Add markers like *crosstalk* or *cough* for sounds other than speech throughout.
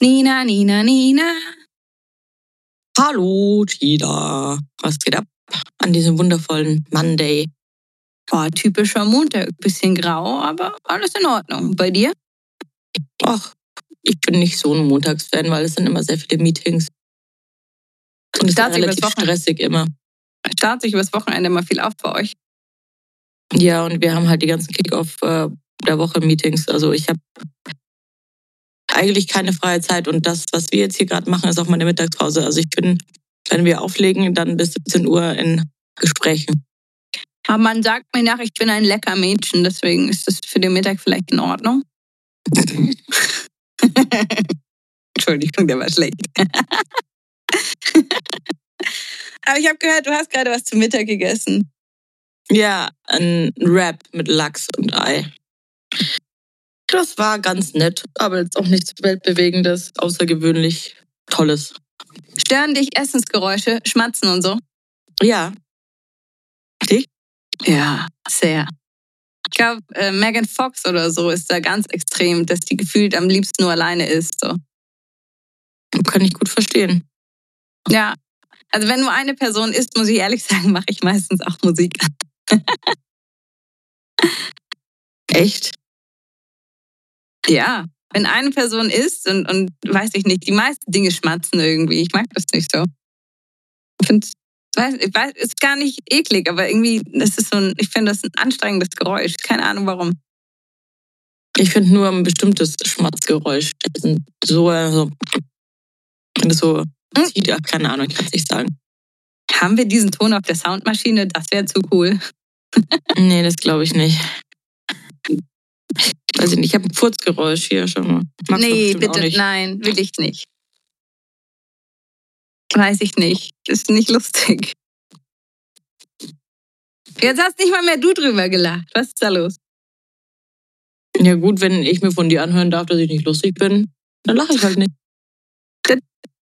Nina, Nina, Nina. Hallo, Tida. Was geht ab an diesem wundervollen Monday? Boah, typischer Montag. Bisschen grau, aber alles in Ordnung. Bei dir? Ach, ich bin nicht so ein Montagsfan, weil es sind immer sehr viele Meetings. Und es ist relativ stressig immer. Startet sich übers Wochenende mal viel auf bei euch. Ja, und wir haben halt die ganzen Kick-Off äh, der Woche Meetings. Also ich habe eigentlich keine freie Zeit und das, was wir jetzt hier gerade machen, ist auch meine Mittagspause. Also ich bin, wenn wir auflegen, dann bis 17 Uhr in Gesprächen. Aber man sagt mir nach, ich bin ein lecker Mädchen, deswegen ist das für den Mittag vielleicht in Ordnung. *laughs* Entschuldigung, der war schlecht. *laughs* Aber ich habe gehört, du hast gerade was zum Mittag gegessen. Ja, ein Wrap mit Lachs und Ei. Das war ganz nett, aber jetzt auch nichts Weltbewegendes, außergewöhnlich Tolles. Stören dich Essensgeräusche, Schmatzen und so? Ja. Dich? Ja, sehr. Ich glaube, äh, Megan Fox oder so ist da ganz extrem, dass die gefühlt am liebsten nur alleine ist. So. Kann ich gut verstehen. Ja, also wenn nur eine Person ist, muss ich ehrlich *laughs* sagen, mache ich meistens auch Musik. Echt? Ja, wenn eine Person ist und, und weiß ich nicht, die meisten Dinge schmatzen irgendwie. Ich mag das nicht so. Ich finde, weiß, ich weiß, ist gar nicht eklig, aber irgendwie, das ist so ein, ich finde das ein anstrengendes Geräusch. Keine Ahnung warum. Ich finde nur ein bestimmtes Schmatzgeräusch. So, so, es so Hm? zieht, ach, keine Ahnung, ich kann es nicht sagen. Haben wir diesen Ton auf der Soundmaschine? Das wäre zu cool. Nee, das glaube ich nicht. Weiß ich nicht, ich habe ein Furzgeräusch hier schon mal. Magst nee, bitte, nein, will ich nicht. Weiß ich nicht. Ist nicht lustig. Jetzt hast nicht mal mehr du drüber gelacht. Was ist da los? Ja gut, wenn ich mir von dir anhören darf, dass ich nicht lustig bin, dann lache ich halt nicht.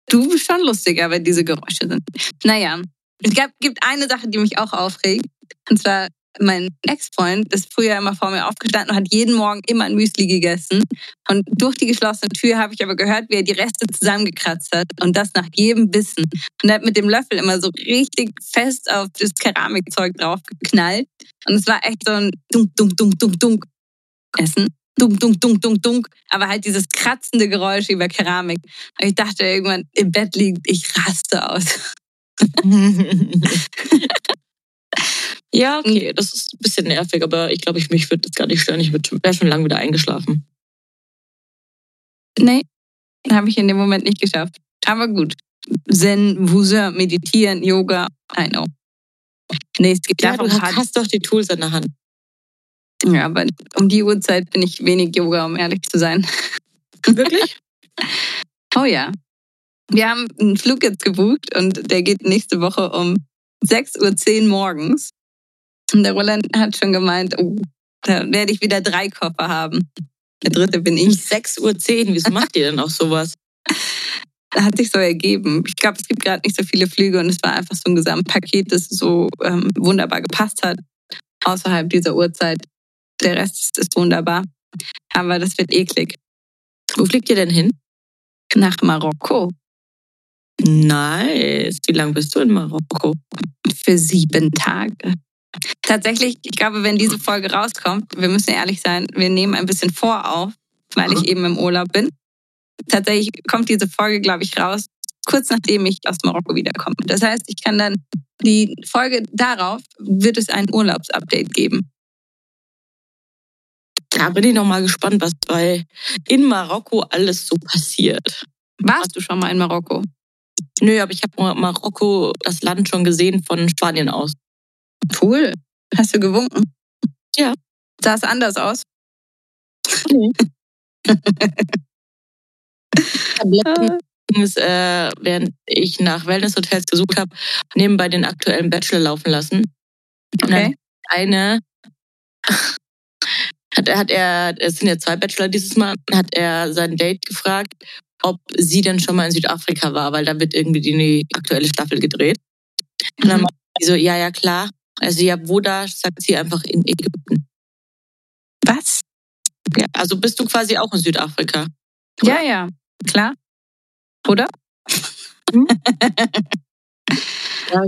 Du bist schon lustiger, wenn diese Geräusche sind. Naja, es gab, gibt eine Sache, die mich auch aufregt. Und zwar, mein Ex-Freund ist früher immer vor mir aufgestanden und hat jeden Morgen immer ein Müsli gegessen. Und durch die geschlossene Tür habe ich aber gehört, wie er die Reste zusammengekratzt hat. Und das nach jedem Bissen. Und er hat mit dem Löffel immer so richtig fest auf das Keramikzeug draufgeknallt. Und es war echt so ein dunk, dunk, dunk, dunk, dunk Essen. Dunk, dunk, dunk, dunk, dunk. Aber halt dieses kratzende Geräusch über Keramik. Und ich dachte irgendwann im Bett liegend, ich raste aus. *laughs* *laughs* ja, okay, das ist ein bisschen nervig, aber ich glaube, ich mich würde das gar nicht stören. Ich wäre schon lange wieder eingeschlafen. Nee, habe ich in dem Moment nicht geschafft. Aber gut. Zen, Wusa, Meditieren, Yoga, I know. Nee, es gibt Ja, du paar hast doch die Tools in der Hand. Ja, aber um die Uhrzeit bin ich wenig Yoga, um ehrlich zu sein. Wirklich? *laughs* Oh ja. Wir haben einen Flug jetzt gebucht und der geht nächste Woche um 6.10 Uhr morgens. Und der Roland hat schon gemeint, oh, da werde ich wieder drei Koffer haben. Der dritte bin ich. 6.10 Uhr, wieso macht ihr denn auch sowas? *laughs* Das hat sich so ergeben. Ich glaube, es gibt gerade nicht so viele Flüge und es war einfach so ein Gesamtpaket, das so ähm, wunderbar gepasst hat. Außerhalb dieser Uhrzeit. Der Rest ist, ist wunderbar. Aber das wird eklig. Wo fliegt ihr denn hin? Nach Marokko. Nice. Wie lange bist du in Marokko? Für sieben Tage. Tatsächlich, ich glaube, wenn diese Folge rauskommt, wir müssen ehrlich sein, wir nehmen ein bisschen vor auf, weil ich eben im Urlaub bin. Tatsächlich kommt diese Folge, glaube ich, raus, kurz nachdem ich aus Marokko wiederkomme. Das heißt, ich kann dann die Folge darauf, wird es ein Urlaubsupdate geben. Da bin ich noch mal gespannt, was bei in Marokko alles so passiert. Warst du schon mal in Marokko? Nö, aber ich habe Marokko, das Land schon gesehen von Spanien aus. Cool. Hast du gewunken? Ja. Sah es anders aus? Nee. Ist, äh, während ich nach Wellnesshotels gesucht habe, nebenbei den aktuellen Bachelor laufen lassen. Okay. eine hat, hat er, es sind ja zwei Bachelor dieses Mal, hat er sein Date gefragt, ob sie denn schon mal in Südafrika war, weil da wird irgendwie die aktuelle Staffel gedreht. Und dann Mhm. meinte sie so, ja, ja, klar. Also ja, wo da, sagt sie einfach in Ägypten. Was? Ja, also bist du quasi auch in Südafrika. Ja, ja. Klar. Oder? *laughs*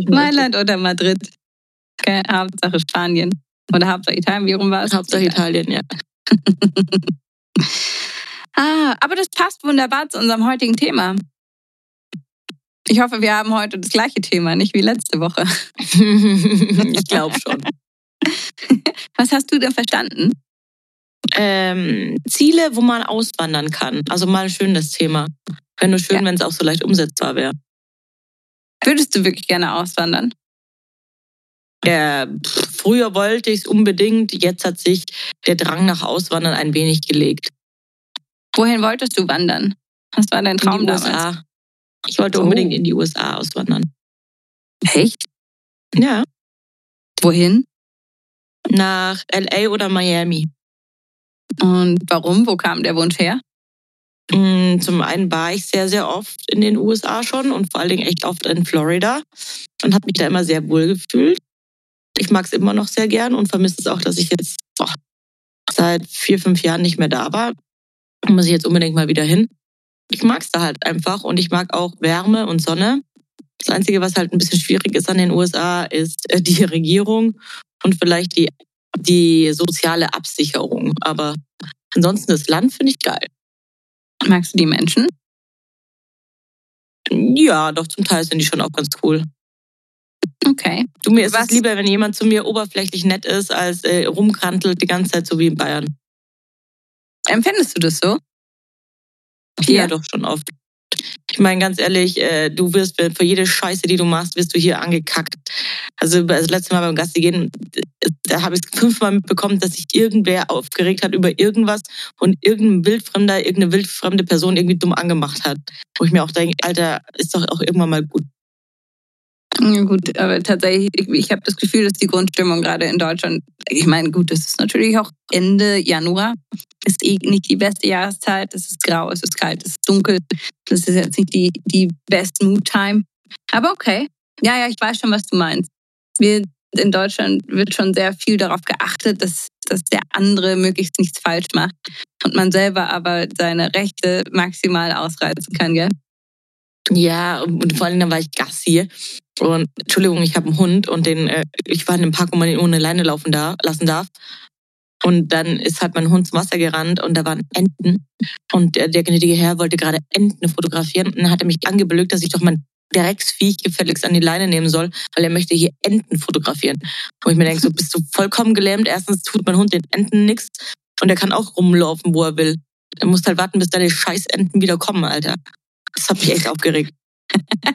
Mailand oder Madrid? Okay, Hauptsache Spanien. Oder Hauptsache Italien, wie rum war es? Hauptsache Italien, ja. *laughs* Ah, aber das passt wunderbar zu unserem heutigen Thema. Ich hoffe, wir haben heute das gleiche Thema, nicht wie letzte Woche. *laughs* ich glaube schon. Was hast du denn verstanden? Ähm, Ziele, wo man auswandern kann. Also mal ein schönes Thema. Wäre nur schön, Ja. wenn es auch so leicht umsetzbar wäre. Würdest du wirklich gerne auswandern? Äh, früher wollte ich es unbedingt, jetzt hat sich der Drang nach Auswandern ein wenig gelegt. Wohin wolltest du wandern? Was war dein Traum in die damals? Ich wollte Oh. unbedingt in die USA auswandern. Echt? Ja. Wohin? Nach LA oder Miami. Und warum? Wo kam der Wunsch her? Mm, Zum einen war ich sehr, sehr oft in den USA schon und vor allen Dingen echt oft in Florida und habe mich da immer sehr wohl gefühlt. Ich mag es immer noch sehr gern und vermisse es auch, dass ich jetzt boah, seit vier, fünf Jahren nicht mehr da war. Da muss ich jetzt unbedingt mal wieder hin. Ich mag es da halt einfach und ich mag auch Wärme und Sonne. Das Einzige, was halt ein bisschen schwierig ist an den USA, ist äh, die *laughs* Regierung und vielleicht die, die soziale Absicherung. Aber ansonsten das Land finde ich geil. Magst du die Menschen? Ja, doch, zum Teil sind die schon auch ganz cool. Okay. Du, mir ist Was- es lieber, wenn jemand zu mir oberflächlich nett ist, als äh, rumkrantelt die ganze Zeit, so wie in Bayern. Empfindest du das so? Ja, doch schon oft. Ich meine, ganz ehrlich, äh, du wirst für jede Scheiße, die du machst, wirst du hier angekackt. Also das letzte Mal beim Gasti gehen, da habe ich es fünfmal mitbekommen, dass sich irgendwer aufgeregt hat über irgendwas und irgendein wildfremder, irgendeine wildfremde Person irgendwie dumm angemacht hat. Wo ich mir auch denke, Alter, ist doch auch irgendwann mal gut. Ja, gut, aber tatsächlich, ich, ich habe das Gefühl, dass die Grundstimmung gerade in Deutschland, ich meine, gut, es ist natürlich auch Ende Januar, ist eh nicht die beste Jahreszeit, es ist grau, es ist kalt, es ist dunkel, das ist jetzt nicht die, die best mood time. Aber okay, ja, ja, ich weiß schon, was du meinst. Wir in Deutschland wird schon sehr viel darauf geachtet, dass, dass der andere möglichst nichts falsch macht und man selber aber seine Rechte maximal ausreizen kann, gell? Ja, und vor allem dann war ich Gassi. Und Entschuldigung, ich habe einen Hund und den, äh, ich war in einem Park, wo man ihn ohne Leine laufen darf, lassen darf. Und dann ist halt mein Hund zum Wasser gerannt und da waren Enten. Und der, der gnädige Herr wollte gerade Enten fotografieren. Und dann hat er mich angeblökt, dass ich doch mein Drecksviech gefälligst an die Leine nehmen soll, weil er möchte hier Enten fotografieren. Wo ich mir denke, so bist du vollkommen gelähmt. Erstens tut mein Hund den Enten nichts und er kann auch rumlaufen, wo er will. Er muss halt warten, bis deine scheiß Enten wieder kommen, Alter. Das hat mich echt aufgeregt. *laughs*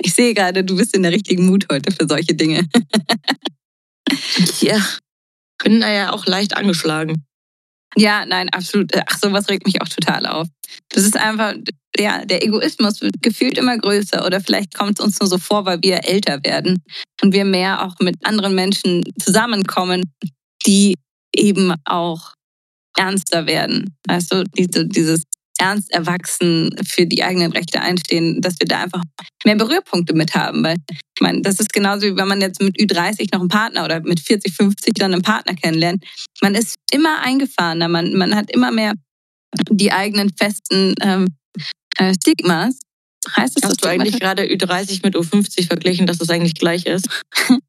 Ich sehe gerade, du bist in der richtigen Mut heute für solche Dinge. Ja, bin da ja auch leicht angeschlagen. Ja, nein, absolut. Ach, sowas regt mich auch total auf. Das ist einfach, ja, der Egoismus wird gefühlt immer größer oder vielleicht kommt es uns nur so vor, weil wir älter werden und wir mehr auch mit anderen Menschen zusammenkommen, die eben auch ernster werden. Weißt du, diese, dieses ernst erwachsen für die eigenen Rechte einstehen, dass wir da einfach mehr Berührpunkte mit haben. Weil ich meine, das ist genauso wie wenn man jetzt mit Ü30 noch einen Partner oder mit 40, 50 dann einen Partner kennenlernt. Man ist immer eingefahrener, man, man hat immer mehr die eigenen festen ähm, äh, Stigmas. Heißt das Hast du eigentlich gerade Ü30 mit U50 verglichen, dass das eigentlich gleich ist? *laughs*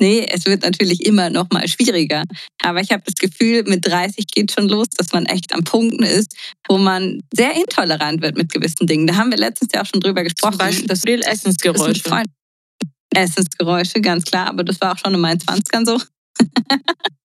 Nee, es wird natürlich immer noch mal schwieriger. Aber ich habe das Gefühl, mit 30 geht schon los, dass man echt am Punkten ist, wo man sehr intolerant wird mit gewissen Dingen. Da haben wir letztens ja auch schon drüber gesprochen. Zum Beispiel Das Essensgeräusche. Essensgeräusche, ganz klar, aber das war auch schon in meinen 20ern so. *laughs*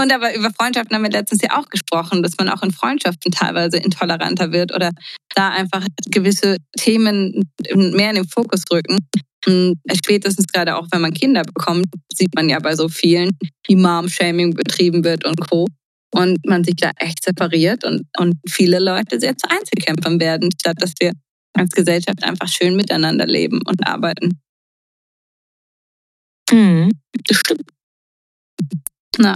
Und aber über Freundschaften haben wir letztens ja auch gesprochen, dass man auch in Freundschaften teilweise intoleranter wird oder da einfach gewisse Themen mehr in den Fokus rücken. Und spätestens gerade auch, wenn man Kinder bekommt, sieht man ja bei so vielen, wie Mom-Shaming betrieben wird und Co. Und man sich da echt separiert und, und viele Leute sehr zu Einzelkämpfern werden, statt dass wir als Gesellschaft einfach schön miteinander leben und arbeiten. Mhm, das stimmt. Na,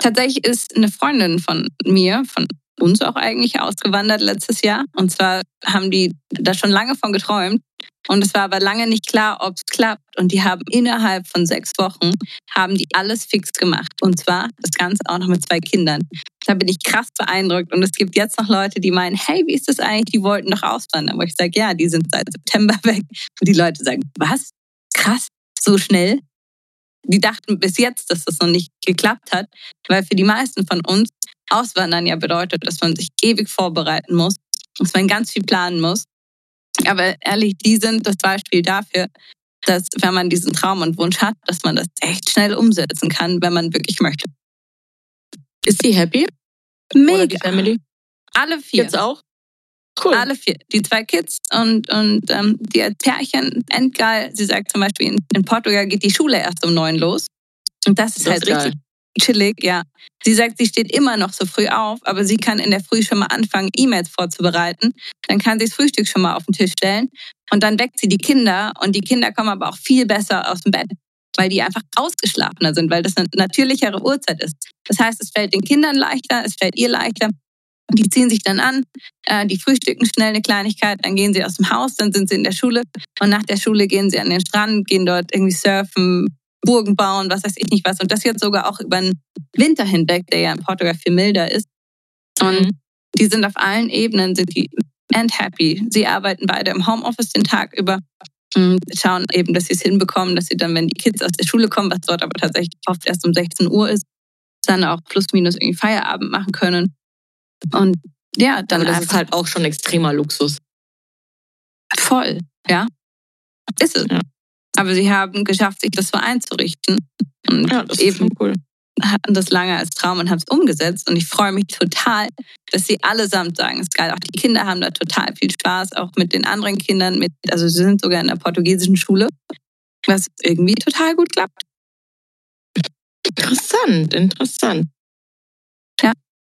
tatsächlich ist eine Freundin von mir, von uns auch eigentlich ausgewandert letztes Jahr. Und zwar haben die da schon lange von geträumt. Und es war aber lange nicht klar, ob es klappt. Und die haben innerhalb von sechs Wochen haben die alles fix gemacht. Und zwar das Ganze auch noch mit zwei Kindern. Da bin ich krass beeindruckt. Und es gibt jetzt noch Leute, die meinen, hey, wie ist das eigentlich? Die wollten doch auswandern. Wo ich sage, ja, die sind seit September *laughs* weg. Und die Leute sagen, was? Krass, so schnell? Die dachten bis jetzt, dass das noch nicht geklappt hat, weil für die meisten von uns Auswandern ja bedeutet, dass man sich ewig vorbereiten muss, dass man ganz viel planen muss. Aber ehrlich, die sind das Beispiel dafür, dass wenn man diesen Traum und Wunsch hat, dass man das echt schnell umsetzen kann, wenn man wirklich möchte. Ist sie happy? Mega. Alle vier. Jetzt auch? Cool. Alle vier. Die zwei Kids und, und ähm, die Pärchen, endgeil. Sie sagt zum Beispiel, in, in Portugal geht die Schule erst um neun los. Und das ist Das halt ist richtig chillig, ja. Sie sagt, sie steht immer noch so früh auf, aber sie kann in der Früh schon mal anfangen, E-Mails vorzubereiten. Dann kann sie das Frühstück schon mal auf den Tisch stellen und dann weckt sie die Kinder und die Kinder kommen aber auch viel besser aus dem Bett, weil die einfach ausgeschlafener sind, weil das eine natürlichere Uhrzeit ist. Das heißt, es fällt den Kindern leichter, es fällt ihr leichter. Die ziehen sich dann an, äh, die frühstücken schnell eine Kleinigkeit, dann gehen sie aus dem Haus, dann sind sie in der Schule und nach der Schule gehen sie an den Strand, gehen dort irgendwie surfen, Burgen bauen, was weiß ich nicht was. Und das jetzt sogar auch über den Winter hinweg, der ja in Portugal viel milder ist. Und Mhm. die sind auf allen Ebenen, sind die and happy. Sie arbeiten beide im Homeoffice den Tag über, und schauen eben, dass sie es hinbekommen, dass sie dann, wenn die Kids aus der Schule kommen, was dort aber tatsächlich oft erst um 16 Uhr ist, dann auch plus minus irgendwie Feierabend machen können. Und ja, dann Aber das ist halt auch schon extremer Luxus. voll, ja. Ist es. Ja. Aber sie haben geschafft, sich das so einzurichten. Und Ja, das ist eben cool. hatten das lange als Traum und haben es umgesetzt. Und ich freue mich total, dass sie allesamt sagen, es ist geil. Auch die Kinder haben da total viel Spaß, auch mit den anderen Kindern. Mit, also sie sind sogar in der portugiesischen Schule, was irgendwie total gut klappt. Interessant, interessant.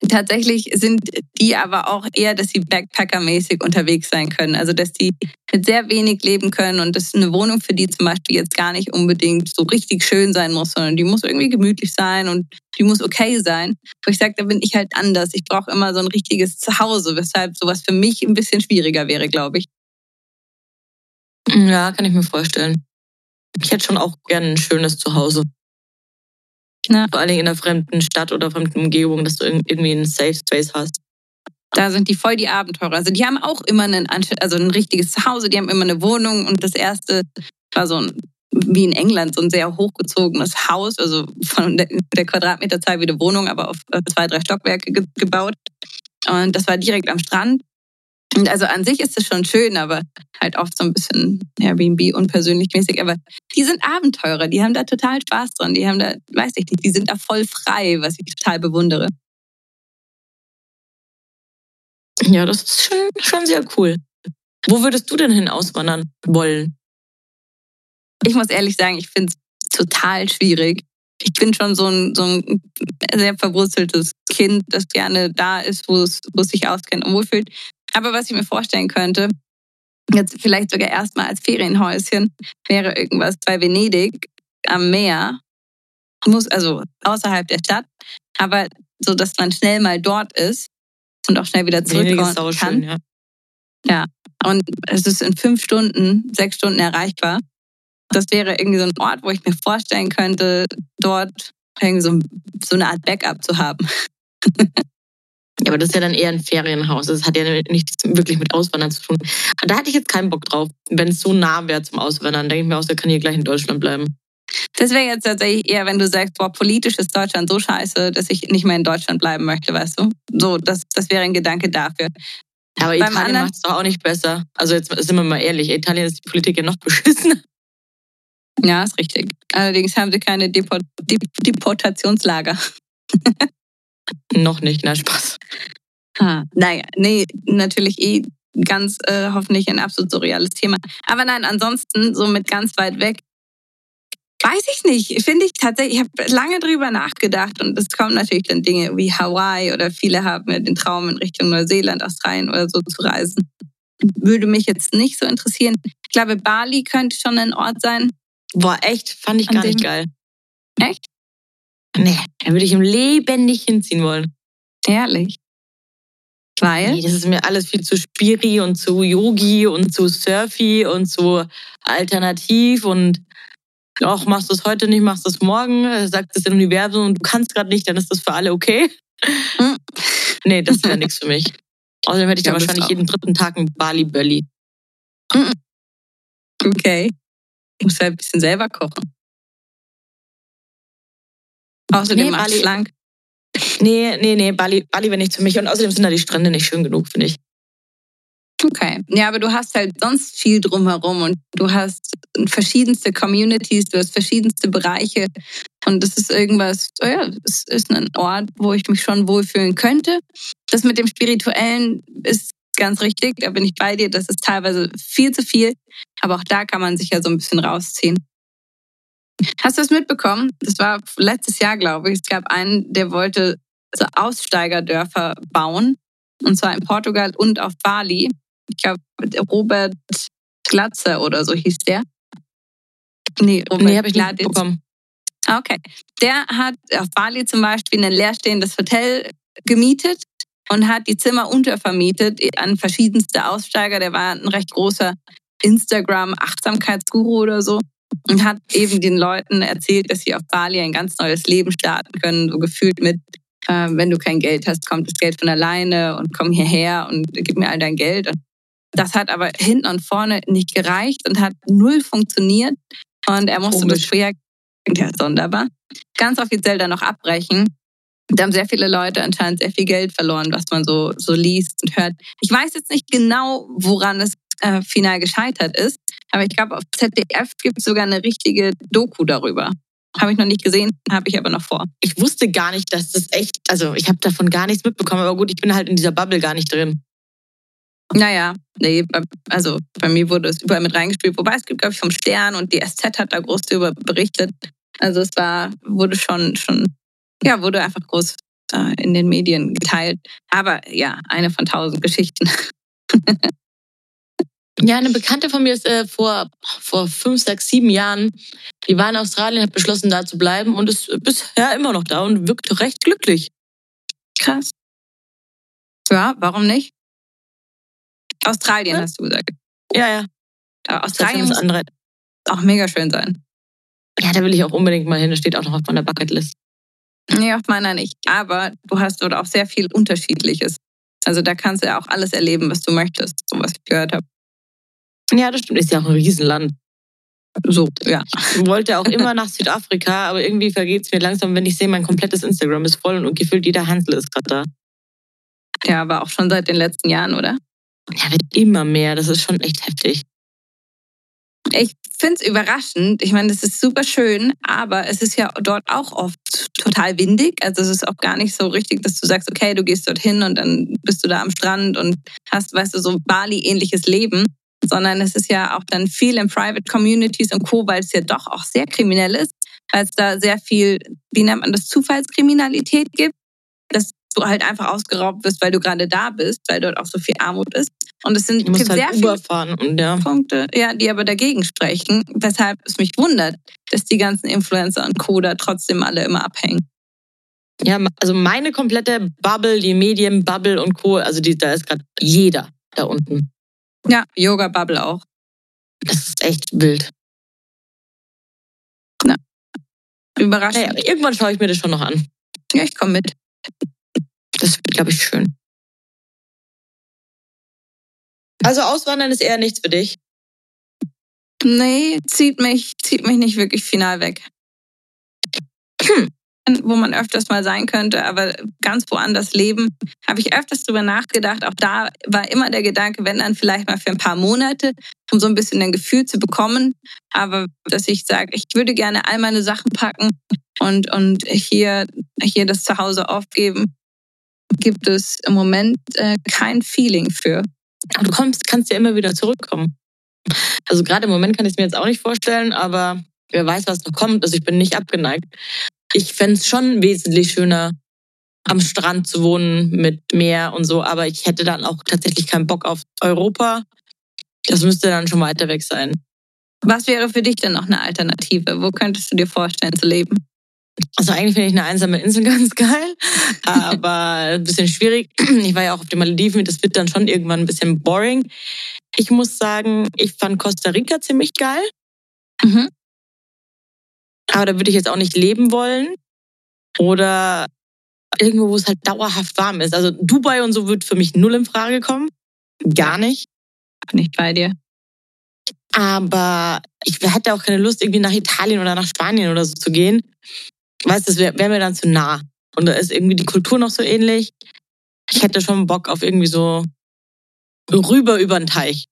Tatsächlich sind die aber auch eher, dass sie Backpacker-mäßig unterwegs sein können. Also, dass die mit sehr wenig leben können und dass eine Wohnung für die zum Beispiel jetzt gar nicht unbedingt so richtig schön sein muss, sondern die muss irgendwie gemütlich sein und die muss okay sein. Wo ich sage, da bin ich halt anders. Ich brauche immer so ein richtiges Zuhause, weshalb sowas für mich ein bisschen schwieriger wäre, glaube ich. Ja, kann ich mir vorstellen. Ich hätte schon auch gerne ein schönes Zuhause. Ja. Vor Dingen in einer fremden Stadt oder fremden Umgebung, dass du irgendwie einen Safe Space hast. Da sind die voll die Abenteurer. Also die haben auch immer einen, also ein richtiges Zuhause, die haben immer eine Wohnung und das erste war so ein, wie in England, so ein sehr hochgezogenes Haus, also von der, der Quadratmeterzahl wie eine Wohnung, aber auf äh, zwei, drei Stockwerke ge gebaut. Und das war direkt am Strand. Und also an sich ist es schon schön, aber halt oft so ein bisschen Airbnb unpersönlich mäßig. Aber die sind Abenteurer, die haben da total Spaß dran. Die haben da, weiß ich nicht, die sind da voll frei, was ich total bewundere. Ja, das ist schon, schon sehr cool. Wo würdest du denn hin auswandern wollen? ich muss ehrlich sagen, ich finde es total schwierig. Ich bin schon so ein, so ein sehr verwurzeltes Kind, das gerne da ist, wo es, wo es sich auskennt und wohlfühlt. Aber was ich mir vorstellen könnte, jetzt vielleicht sogar erstmal als Ferienhäuschen, wäre irgendwas bei Venedig am Meer. Muss also außerhalb der Stadt, aber so, dass man schnell mal dort ist und auch schnell wieder zurückkommen kann. schön, ja. Und es ist in fünf Stunden, sechs Stunden erreichbar. Das wäre irgendwie so ein Ort, wo ich mir vorstellen könnte, dort irgendwie so, so eine Art Backup zu haben. *laughs* Ja, aber das ist ja dann eher ein Ferienhaus. Das hat ja nichts wirklich mit Auswandern zu tun. Da hätte ich jetzt keinen Bock drauf. Wenn es so nah wäre zum Auswandern, denke ich mir auch, der kann hier gleich in Deutschland bleiben. Das wäre jetzt tatsächlich eher, wenn du sagst, boah, politisch ist Deutschland so scheiße, dass ich nicht mehr in Deutschland bleiben möchte, weißt du? So, das, das wäre ein Gedanke dafür. Aber Beim Italien macht es doch auch nicht besser. Also jetzt sind wir mal ehrlich, Italien ist die Politik ja noch *laughs* beschissen. Ja, ist richtig. Allerdings haben sie keine Deport Dep Deportationslager. *laughs* noch nicht, na Spaß. Ah, naja, nee, natürlich eh ganz äh, hoffentlich ein absolut surreales Thema. Aber nein, ansonsten so mit ganz weit weg. Weiß ich nicht. Finde ich tatsächlich, ich habe lange drüber nachgedacht und es kommen natürlich dann Dinge wie Hawaii oder viele haben ja den Traum in Richtung Neuseeland, Australien oder so zu reisen. Würde mich jetzt nicht so interessieren. Ich glaube, Bali könnte schon ein Ort sein. Boah, echt? Fand ich gar nicht geil. Echt? Nee, da würde ich im Leben nicht hinziehen wollen. Ehrlich. Weil? Nee, das ist mir alles viel zu spiri und zu Yogi und zu surfy und zu alternativ und auch machst du es heute nicht, machst du es morgen, äh, sagt das Universum und du kannst gerade nicht, dann ist das für alle okay. Hm. Nee, das wäre *laughs* nichts für mich. Außerdem hätte ich Ja, dann wahrscheinlich auch. jeden dritten Tag ein Bali-Bölli. Okay. Muss halt ein bisschen selber kochen. Außerdem Nee, Bali- schlank. Nee, nee, nee, Bali, Bali wäre nicht für mich. Und außerdem sind da die Strände nicht schön genug, finde ich. Okay. Ja, aber du hast halt sonst viel drumherum und du hast verschiedenste Communities, du hast verschiedenste Bereiche. Und das ist irgendwas, oh ja, es ist ein Ort, wo ich mich schon wohlfühlen könnte. Das mit dem Spirituellen ist ganz richtig, da bin ich bei dir. Das ist teilweise viel zu viel, aber auch da kann man sich ja so ein bisschen rausziehen. Hast du es mitbekommen? Das war letztes Jahr, glaube ich. Es gab einen, der wollte so Aussteigerdörfer bauen. Und zwar in Portugal und auf Bali. Ich glaube, Robert Glatzer oder so hieß der. Nee, Robert Nee, habe ich nicht bekommen. Ah, Okay. Der hat auf Bali zum Beispiel ein leerstehendes Hotel gemietet und hat die Zimmer untervermietet an verschiedenste Aussteiger. Der war ein recht großer Instagram-Achtsamkeitsguru oder so und hat eben den Leuten erzählt, dass sie auf Bali ein ganz neues Leben starten können, so gefühlt mit, äh, wenn du kein Geld hast, kommt das Geld von alleine und komm hierher und gib mir all dein Geld. Und das hat aber hinten und vorne nicht gereicht und hat null funktioniert. Und er musste Komisch. das Projekt, ja, sonderbar, ganz offiziell dann noch abbrechen. Da haben sehr viele Leute anscheinend sehr viel Geld verloren, was man so, so liest und hört. Ich weiß jetzt nicht genau, woran es äh, final gescheitert ist, aber ich glaube, auf ZDF gibt es sogar eine richtige Doku darüber. Habe ich noch nicht gesehen, habe ich aber noch vor. Ich wusste gar nicht, dass das echt, also ich habe davon gar nichts mitbekommen, aber gut, ich bin halt in dieser Bubble gar nicht drin. Naja, nee, also bei mir wurde es überall mit reingespielt. Wobei es gibt, glaube ich, vom Stern und die SZ hat da groß darüber berichtet. Also es war, wurde schon, schon, ja, wurde einfach groß äh, in den Medien geteilt. Aber ja, eine von tausend Geschichten. *laughs* Ja, eine Bekannte von mir ist äh, vor, vor fünf, sechs, sieben Jahren, die war in Australien, hat beschlossen, da zu bleiben und ist bisher immer noch da und wirkt recht glücklich. Krass. Ja, warum nicht? Australien Ja. hast du gesagt. Ja, ja. Aber Australien muss andere. auch mega schön sein. Ja, da will ich auch unbedingt mal hin. Das steht auch noch auf meiner Bucketlist. Nee, auf meiner nicht. Aber du hast dort auch sehr viel Unterschiedliches. Also da kannst du ja auch alles erleben, was du möchtest, so was ich gehört habe. Ja, das stimmt. Ist ja auch ein Riesenland. So, ja. Ich wollte auch immer nach Südafrika, aber irgendwie vergeht es mir langsam, wenn ich sehe, mein komplettes Instagram ist voll und gefühlt jeder Hansel ist gerade da. Ja, aber auch schon seit den letzten Jahren, oder? Ja, wird immer mehr. Das ist schon echt heftig. Ich finde es überraschend. Ich meine, es ist super schön, aber es ist ja dort auch oft total windig. Also es ist auch gar nicht so richtig, dass du sagst, okay, du gehst dorthin und dann bist du da am Strand und hast, weißt du, so Bali-ähnliches Leben. Sondern es ist ja auch dann viel in Private Communities und Co., weil es ja doch auch sehr kriminell ist, weil es da sehr viel, wie nennt man das, Zufallskriminalität gibt, dass du halt einfach ausgeraubt wirst, weil du gerade da bist, weil dort auch so viel Armut ist. Und es sind gibt sehr halt viele und ja. Punkte, ja, die aber dagegen sprechen, weshalb es mich wundert, dass die ganzen Influencer und Co. da trotzdem alle immer abhängen. Ja, also meine komplette Bubble, die Medienbubble und Co., also die, da ist gerade jeder da unten. Ja, Yoga Bubble auch. Das ist echt wild. Überraschend. Naja, irgendwann schaue ich mir das schon noch an. Ja, ich komme mit. Das wird, glaube ich, schön. Also Auswandern ist eher nichts für dich. Nee, zieht mich, zieht mich nicht wirklich final weg. Hm. Wo man öfters mal sein könnte, aber ganz woanders leben, habe ich öfters drüber nachgedacht. Auch da war immer der Gedanke, wenn dann vielleicht mal für ein paar Monate, um so ein bisschen ein Gefühl zu bekommen. Aber dass ich sage, ich würde gerne all meine Sachen packen und, und hier, hier das Zuhause aufgeben, gibt es im Moment äh, kein Feeling für. Du kommst, kannst ja immer wieder zurückkommen. Also gerade im Moment kann ich es mir jetzt auch nicht vorstellen, aber wer weiß, was noch kommt. Also ich bin nicht abgeneigt. Ich fände es schon wesentlich schöner, am Strand zu wohnen mit Meer und so, aber ich hätte dann auch tatsächlich keinen Bock auf Europa. Das müsste dann schon weiter weg sein. Was wäre für dich denn noch eine Alternative? Wo könntest du dir vorstellen zu leben? Also eigentlich finde ich eine einsame Insel *laughs* ganz geil, aber ein bisschen schwierig. Ich war ja auch auf den Malediven, das wird dann schon irgendwann ein bisschen boring. Ich muss sagen, ich fand Costa Rica ziemlich geil. Mhm. Aber da würde ich jetzt auch nicht leben wollen. Oder irgendwo, wo es halt dauerhaft warm ist. Also Dubai und so wird für mich null in Frage kommen. Gar nicht. Nicht bei dir. Aber ich hätte auch keine Lust, irgendwie nach Italien oder nach Spanien oder so zu gehen. Weißt du, das wäre wär mir dann zu nah. Und da ist irgendwie die Kultur noch so ähnlich. Ich hätte schon Bock auf irgendwie so rüber über den Teich.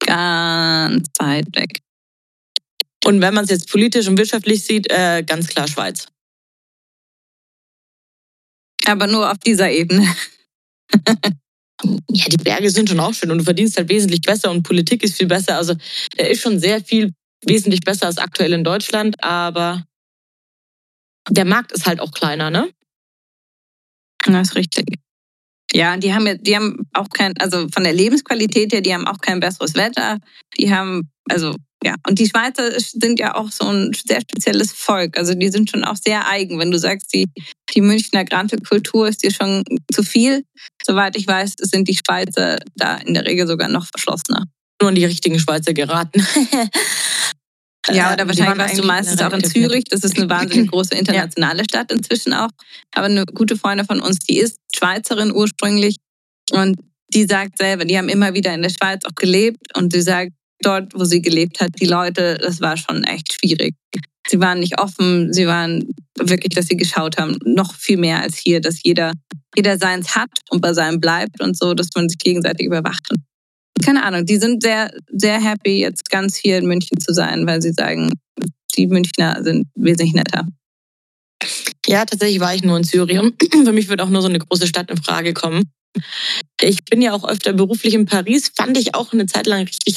Ganz weit weg. Und wenn man es jetzt politisch und wirtschaftlich sieht, äh, ganz klar Schweiz. Aber nur auf dieser Ebene. *laughs* ja, die Berge sind schon auch schön und du verdienst halt wesentlich besser und Politik ist viel besser. Also der ist schon sehr viel wesentlich besser als aktuell in Deutschland, aber der Markt ist halt auch kleiner, ne? Das ist richtig. Ja, die haben ja, die haben auch kein, also von der Lebensqualität her, die haben auch kein besseres Wetter. Die haben, also ja, und die Schweizer sind ja auch so ein sehr spezielles Volk. Also die sind schon auch sehr eigen. Wenn du sagst, die, die Münchner Grante Kultur ist dir schon zu viel, soweit ich weiß, sind die Schweizer da in der Regel sogar noch verschlossener. Nur an die richtigen Schweizer geraten. *laughs* Ja, oder wahrscheinlich warst du meistens auch in Zürich. Das ist eine *laughs* wahnsinnig große internationale Stadt inzwischen auch. Aber eine gute Freundin von uns, die ist Schweizerin ursprünglich und die sagt selber, die haben immer wieder in der Schweiz auch gelebt und sie sagt, dort, wo sie gelebt hat, die Leute, das war schon echt schwierig. Sie waren nicht offen, sie waren wirklich, dass sie geschaut haben, noch viel mehr als hier, dass jeder, jeder seins hat und bei seinem bleibt und so, dass man sich gegenseitig überwacht. Keine Ahnung, die sind sehr, sehr happy, jetzt ganz hier in München zu sein, weil sie sagen, die Münchner sind wesentlich netter. Ja, tatsächlich war ich nur in Syrien. *clears throat* Für mich wird auch nur so eine große Stadt in Frage kommen. Ich bin ja auch öfter beruflich in Paris, fand ich auch eine Zeit lang richtig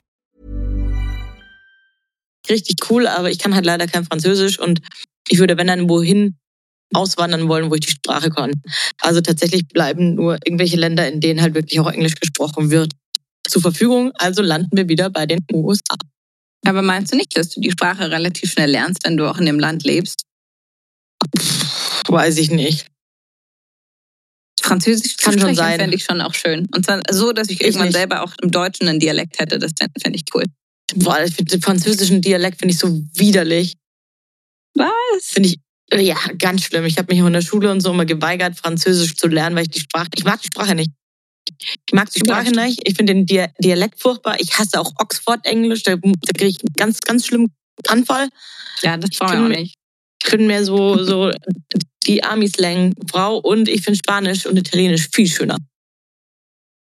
Richtig cool, aber ich kann halt leider kein Französisch und ich würde, wenn dann wohin auswandern wollen, wo ich die Sprache kann. Also tatsächlich bleiben nur irgendwelche Länder, in denen halt wirklich auch Englisch gesprochen wird, zur Verfügung. Also landen wir wieder bei den USA. Aber meinst du nicht, dass du die Sprache relativ schnell lernst, wenn du auch in dem Land lebst? Weiß ich nicht. Französisch kann schon sein. fände ich schon auch schön. Und zwar so, dass ich, ich irgendwann nicht. selber auch im Deutschen einen Dialekt hätte. Das fände ich cool. Boah, finde den französischen Dialekt finde ich so widerlich. Was? Finde ich ja ganz schlimm. Ich habe mich auch in der Schule und so immer geweigert, Französisch zu lernen, weil ich die Sprache, ich mag die Sprache nicht. Ich mag die Sprache nicht. Ich finde den Dialekt furchtbar. Ich hasse auch Oxford-Englisch. Da, da kriege ich einen ganz, ganz schlimmen Anfall. Ja, das brauche ich auch nicht. Ich bin mehr so, so die Army-Slang-Frau und ich finde Spanisch und Italienisch viel schöner.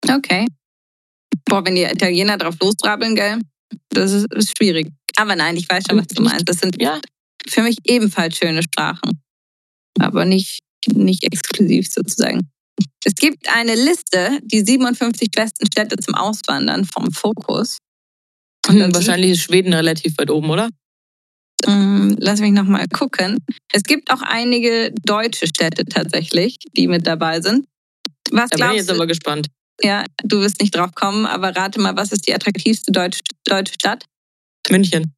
Okay. Boah, wenn die Italiener drauf losbrabbeln, gell? Das ist, ist schwierig. Aber nein, ich weiß schon, was du meinst. Das sind ja für mich ebenfalls schöne Sprachen. Aber nicht, nicht exklusiv sozusagen. Es gibt eine Liste, die 57 besten Städte zum Auswandern vom Fokus. Und wahrscheinlich ist Schweden relativ weit oben, oder? Ähm, lass mich nochmal gucken. Es gibt auch einige deutsche Städte tatsächlich, die mit dabei sind. Was da bin ich jetzt aber gespannt. Ja, du wirst nicht drauf kommen, aber rate mal, was ist die attraktivste deutsche, deutsche Stadt? München.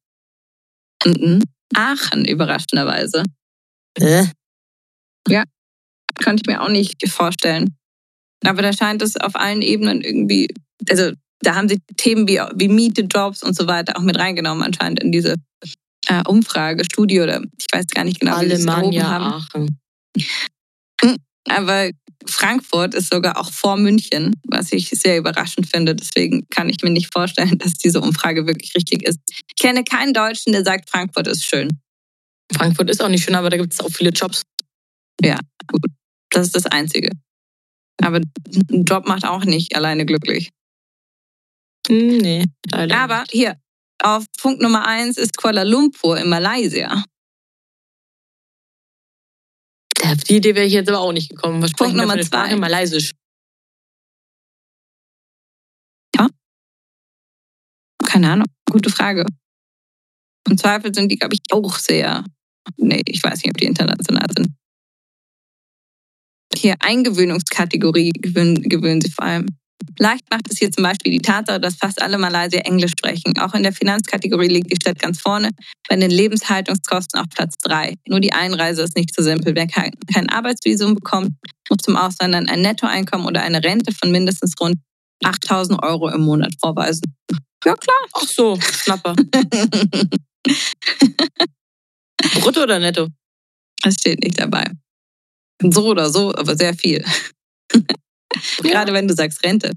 Aachen, überraschenderweise. Äh? Ja, könnte ich mir auch nicht vorstellen. Aber da scheint es auf allen Ebenen irgendwie, also da haben sie Themen wie, wie Miete, Jobs und so weiter auch mit reingenommen anscheinend in diese äh, Umfrage, Studie oder ich weiß gar nicht genau, wie sie es haben. Aachen. Hm, aber Frankfurt ist sogar auch vor München, was ich sehr überraschend finde. Deswegen kann ich mir nicht vorstellen, *laughs* dass diese Umfrage wirklich richtig ist. Ich kenne keinen Deutschen, der sagt, Frankfurt ist schön. Frankfurt ist auch nicht schön, aber da gibt es auch viele Jobs. Ja, gut. Das ist das Einzige. Aber ein Job macht auch nicht alleine glücklich. Hm, nee, leider. Aber hier, auf Punkt Nummer eins ist Kuala Lumpur in Malaysia. Auf die Idee wäre ich jetzt aber auch nicht gekommen. Was Punkt Nummer zwei. Malaysisch. Keine Ahnung, gute Frage. Im Zweifel sind die, glaube ich, auch sehr. Nee, ich weiß nicht, ob die international sind. Hier Eingewöhnungskategorie gewöhnen, gewöhnen sie vor allem. Leicht macht es hier zum Beispiel die Tatsache, dass fast alle Malaysier Englisch sprechen. Auch in der Finanzkategorie liegt die Stadt ganz vorne, bei den Lebenshaltungskosten auf Platz drei. Nur die Einreise ist nicht so simpel. Wer kein, kein Arbeitsvisum bekommt, muss zum Auswandern ein Nettoeinkommen oder eine Rente von mindestens rund 8000 Euro im Monat vorweisen. Ja, klar. Ach so, Schnapper. *laughs* Brutto oder netto? Das steht nicht dabei. So oder so, aber sehr viel. *laughs* Gerade wenn du sagst Rente.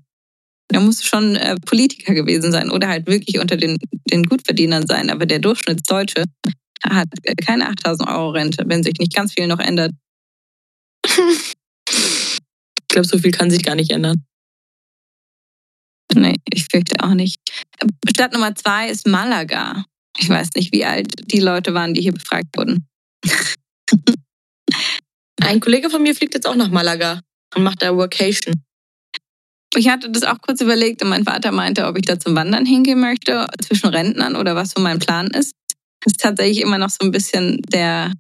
Da musst du schon äh, Politiker gewesen sein oder halt wirklich unter den, den Gutverdienern sein. Aber der Durchschnittsdeutsche hat keine 8000 Euro Rente, wenn sich nicht ganz viel noch ändert. Ich glaube, so viel kann sich gar nicht ändern. Nee, ich fürchte auch nicht. Stadt Nummer zwei ist Malaga. Ich weiß nicht, wie alt die Leute waren, die hier befragt wurden. Ein Kollege von mir fliegt jetzt auch nach Malaga und macht da Workation. Ich hatte das auch kurz überlegt und mein Vater meinte, ob ich da zum Wandern hingehen möchte, zwischen Rentnern oder was so mein Plan ist. Das ist tatsächlich immer noch so ein bisschen der,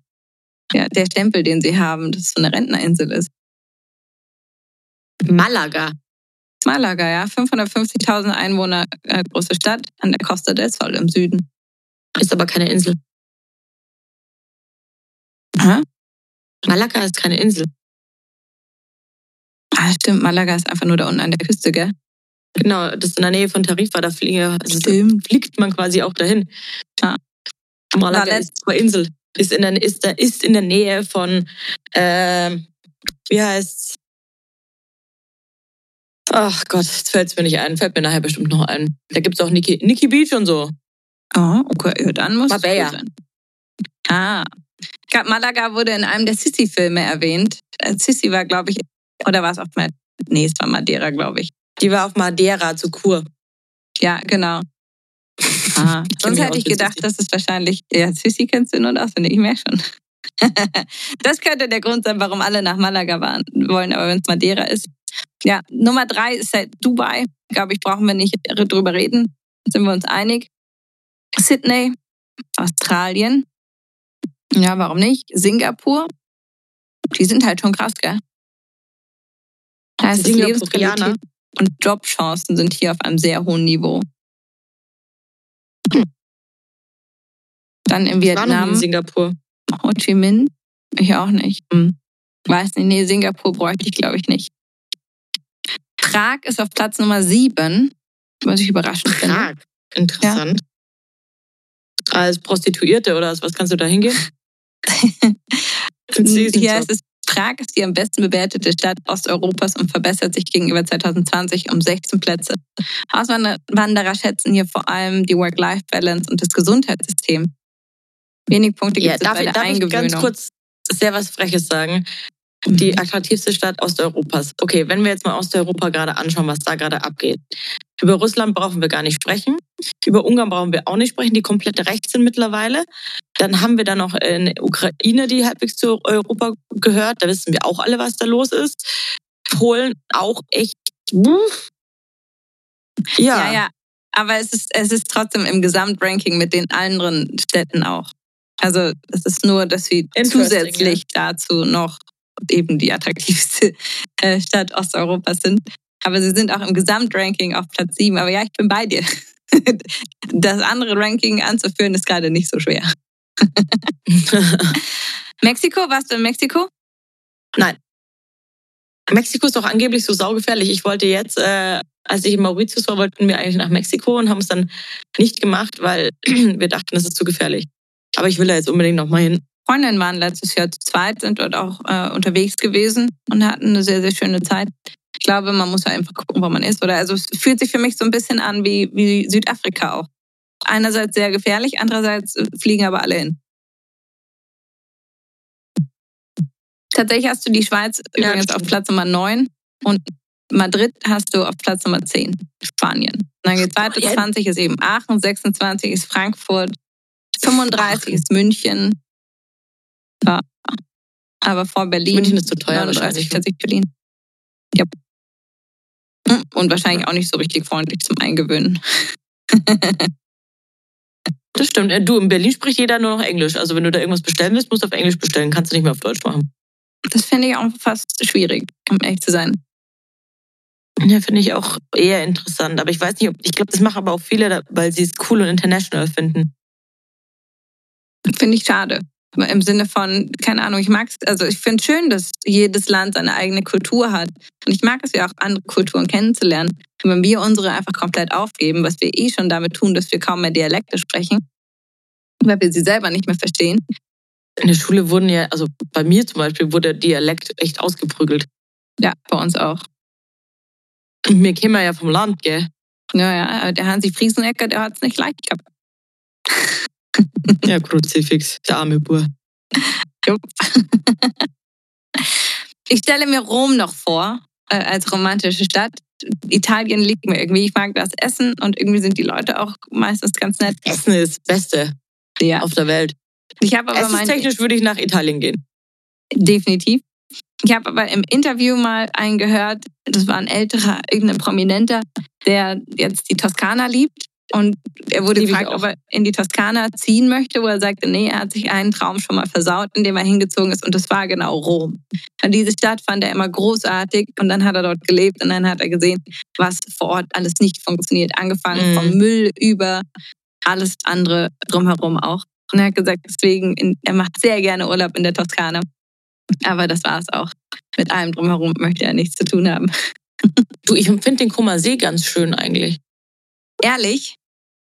ja, der Stempel, den sie haben, dass es so eine Rentnerinsel ist. Malaga. Malaga, ja, 550.000 Einwohner äh, große Stadt an der Costa del Sol im Süden. Ist aber keine Insel. Hä? Malaga ist keine Insel. Ah, stimmt, Malaga ist einfach nur da unten an der Küste, gell? Genau, das ist in der Nähe von Tarifa, da fliege, also fliegt man quasi auch dahin. Ja. Malaga War ist eine Insel. Ist in der, ist, der, ist in der Nähe von, ähm, wie heißt's? Ach Gott, jetzt fällt's mir nicht ein. Fällt mir nachher bestimmt noch ein. Da gibt's auch Nikki, Nikki Beach und so. Oh, okay, ja, dann muss es Marbella. gut sein. Ah. Ich glaub, Malaga wurde in einem der Sissi-Filme erwähnt. Äh, Sissi war, glaube ich, oder war es auf Madeira? Nee, es war Madeira, glaube ich. Die war auf Madeira zu Kur. Ja, genau. *laughs* Ah, sonst hätte ich gedacht, dass es wahrscheinlich. Ja, Sissi kennst du nur und auswendig, ich merke schon. *laughs* das könnte der Grund sein, warum alle nach Malaga waren, wollen, aber wenn es Madeira ist. Ja, Nummer drei ist halt Dubai. Glaube ich, brauchen wir nicht drüber reden. Sind wir uns einig. Sydney, Australien. Ja, warum nicht? Singapur. Die sind halt schon krass, gell? Da ist es Singapurianer. Lebensqualität und Jobchancen sind hier auf einem sehr hohen Niveau. Dann in Ich war noch nie Vietnam, in Singapur. Ho Chi Minh. Ich auch nicht. Hm. Weiß nicht, nee, Singapur bräuchte ich, glaube ich, nicht. Prag ist auf Platz Nummer sieben, was ich überraschend finde. Prag. Interessant. Als Prostituierte oder was kannst du da hingehen? *laughs* Hier heißt es, Prag ist die am besten bewertete Stadt Osteuropas und verbessert sich gegenüber 2020 um 16 Plätze. Auswanderer schätzen hier vor allem die Work-Life-Balance und das Gesundheitssystem. Wenig Punkte gibt Ja, es darf, bei ich, der darf ich ganz Eingewöhnung. kurz sehr was Freches sagen? Die attraktivste Stadt Osteuropas. Okay, wenn wir jetzt mal Osteuropa gerade anschauen, was da gerade abgeht. Über Russland brauchen wir gar nicht sprechen. Über Ungarn brauchen wir auch nicht sprechen, die komplett rechts sind mittlerweile. Dann haben wir da noch eine Ukraine, die halbwegs zu Europa gehört. Da wissen wir auch alle, was da los ist. Polen auch echt. Ja, Ja, ja. Aber es ist, es ist trotzdem im Gesamtranking mit den anderen Städten auch. Also es ist nur, dass wir zusätzlich dazu noch eben die attraktivste äh, Stadt Osteuropas sind. Aber sie sind auch im Gesamtranking auf Platz sieben. Aber ja, ich bin bei dir. *laughs* Das andere Ranking anzuführen ist gerade nicht so schwer. *laughs* Mexiko, warst du in Mexiko? Nein. Mexiko ist doch angeblich so saugefährlich. Ich wollte jetzt, äh, als ich in Mauritius war, wollten wir eigentlich nach Mexiko und haben es dann nicht gemacht, weil *clears throat* wir dachten, das ist zu gefährlich. Aber ich will da jetzt unbedingt noch mal hin. Freundinnen waren letztes Jahr zu zweit, sind dort auch äh, unterwegs gewesen und hatten eine sehr, sehr schöne Zeit. Ich glaube, man muss einfach gucken, wo man ist. Oder also es fühlt sich für mich so ein bisschen an wie, wie Südafrika auch. Einerseits sehr gefährlich, andererseits äh, fliegen aber alle hin. Tatsächlich hast du die Schweiz Ja, übrigens stimmt. auf Platz Nummer 9 und Madrid hast du auf Platz Nummer 10, Spanien. Und dann geht's weiter, Ja. 20 ist eben Aachen, 26 ist Frankfurt, 35 ist München. Ja. Aber vor Berlin. München ist zu teuer 39, wahrscheinlich. 40 Berlin. Ja. Hm, Und wahrscheinlich auch nicht so richtig freundlich zum Eingewöhnen. *laughs* Das stimmt. Äh, Du, in Berlin spricht jeder nur noch Englisch. Also wenn du da irgendwas bestellen willst, musst du auf Englisch bestellen. Kannst du nicht mehr auf Deutsch machen. Das finde ich auch fast schwierig, um ehrlich zu sein. Ja, finde ich auch eher interessant. Aber ich weiß nicht, ob ich glaube, das machen aber auch viele, weil sie es cool und international finden. Finde ich schade. Im Sinne von, keine Ahnung, ich mag es, also ich finde es schön, dass jedes Land seine eigene Kultur hat. Und ich mag es ja auch, andere Kulturen kennenzulernen. Und wenn wir unsere einfach komplett aufgeben, was wir eh schon damit tun, dass wir kaum mehr Dialekte sprechen, weil wir sie selber nicht mehr verstehen, In der Schule wurden ja, also bei mir zum Beispiel, wurde der Dialekt echt ausgeprügelt. ja, bei uns auch. Und mir käme ja vom Land, gell? Ja, ja, der Hansi Friesenecker, der hat es nicht leicht gehabt. Ja, Kruzifix, der arme Bur. Ich stelle mir Rom noch vor äh, als romantische Stadt. Italien liegt mir irgendwie. Ich mag das Essen und irgendwie sind die Leute auch meistens ganz nett. Essen ist das Beste Ja. auf der Welt. Ich habe aber Essenstechnisch würde ich nach Italien gehen. definitiv. Ich habe aber im Interview mal einen gehört, das war ein älterer, irgendein Prominenter, der jetzt die Toskana liebt. Und er wurde gefragt, ob er in die Toskana ziehen möchte, wo er sagte, nee, er hat sich einen Traum schon mal versaut, in dem er hingezogen ist. Und das war genau Rom. Und diese Stadt fand er immer großartig. Und dann hat er dort gelebt und dann hat er gesehen, was vor Ort alles nicht funktioniert. Angefangen Mhm. vom Müll über alles andere drumherum auch. Und er hat gesagt, deswegen, er macht sehr gerne Urlaub in der Toskana. Aber das war es auch. Mit allem drumherum möchte er nichts zu tun haben. *laughs* Du, ich finde den Kummer See ganz schön eigentlich. Ehrlich,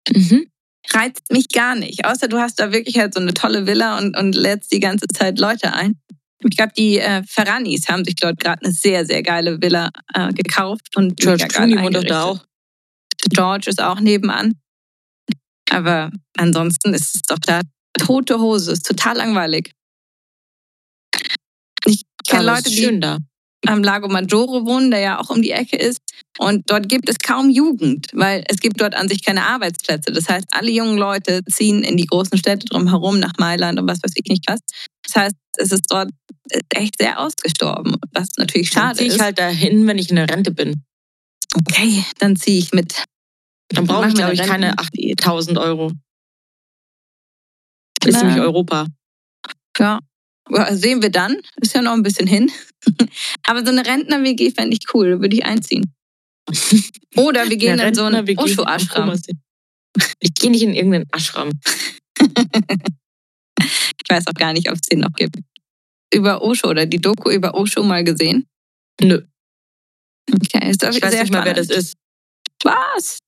Mhm. reizt mich gar nicht. Außer du hast da wirklich halt so eine tolle Villa und, und lädst die ganze Zeit Leute ein. Ich glaube, die äh, Ferranis haben sich dort gerade eine sehr, sehr geile Villa äh, gekauft. Und George Clooney wohnt doch da auch. George ist auch nebenan. Aber ansonsten ist es doch da tote Hose. Ist total langweilig. Ich kenne Leute, die da. Am Lago Maggiore wohnen, der ja auch um die Ecke ist. Und dort gibt es kaum Jugend, weil es gibt dort an sich keine Arbeitsplätze. Das heißt, alle jungen Leute ziehen in die großen Städte drumherum nach Mailand und was weiß ich nicht was. Das heißt, es ist dort echt sehr ausgestorben, was natürlich Dann schade ziehe ich ist. halt dahin, wenn ich in der Rente bin. Okay, dann ziehe ich mit. Dann brauche ich, glaube ich, eine keine Renten- 8000 Euro. Das ist nämlich Europa. Ja. Sehen wir dann. Ist ja noch ein bisschen hin. *laughs* Aber so eine Rentner-WG fände ich cool, da würde ich einziehen. *laughs* Oder wir gehen in so einen Osho-Ashram. Ich gehe nicht in irgendeinen Ashram. *laughs* Ich weiß auch gar nicht, ob es den noch gibt. Über Osho oder die Doku über Osho mal gesehen. Nö, Okay, ist ich weiß sehr nicht mal, wer das spannend. ist. Was?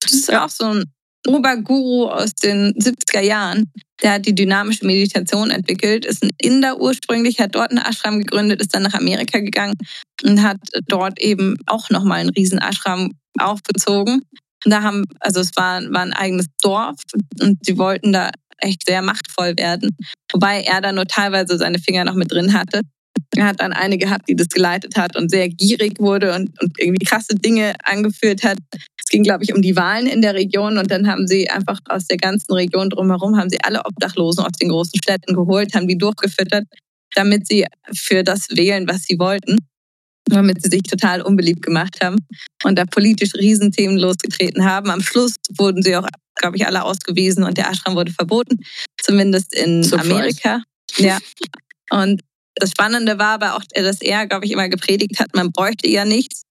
Das ist Ja. auch so ein Oberguru aus den 70er Jahren. Der hat die dynamische Meditation entwickelt, ist ein Inder ursprünglich, hat dort einen Ashram gegründet, ist dann nach Amerika gegangen und hat dort eben auch nochmal einen riesen Ashram aufgezogen. Und da haben, also es war, war ein eigenes Dorf und sie wollten da echt sehr machtvoll werden. Wobei er da nur teilweise seine Finger noch mit drin hatte. Er hat dann eine gehabt, die das geleitet hat und sehr gierig wurde und, und irgendwie krasse Dinge angeführt hat. Es ging, glaube ich, um die Wahlen in der Region und dann haben sie einfach aus der ganzen Region drumherum, haben sie alle Obdachlosen aus den großen Städten geholt, haben die durchgefüttert, damit sie für das wählen, was sie wollten. Damit sie sich total unbeliebt gemacht haben und da politisch Riesenthemen losgetreten haben. Am Schluss wurden sie auch, glaube ich, alle ausgewiesen und der Ashram wurde verboten, zumindest in Surprise. Amerika. Ja. Und das Spannende war aber auch, dass er, glaube ich, immer gepredigt hat, man bräuchte ja nichts.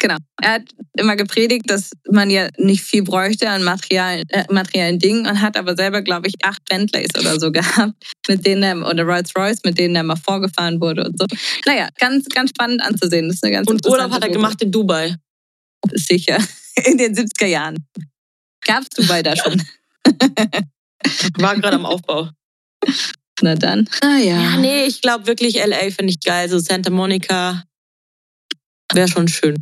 Genau. Er hat immer gepredigt, dass man ja nicht viel bräuchte an materialen, äh, materiellen Dingen und hat aber selber, glaube ich, acht Bentleys oder so *laughs* gehabt, mit denen er, oder Rolls Royce, mit denen er mal vorgefahren wurde und so. Naja, ganz, ganz spannend anzusehen. Das ist eine ganz Und Urlaub hat er Doku. gemacht in Dubai. Sicher. *laughs* In den 70er Jahren. Gab's Dubai da schon? *laughs* War gerade am Aufbau. Na dann. Ah ja. Ja, nee, ich glaube wirklich LA finde ich geil. So Santa Monica wäre schon schön.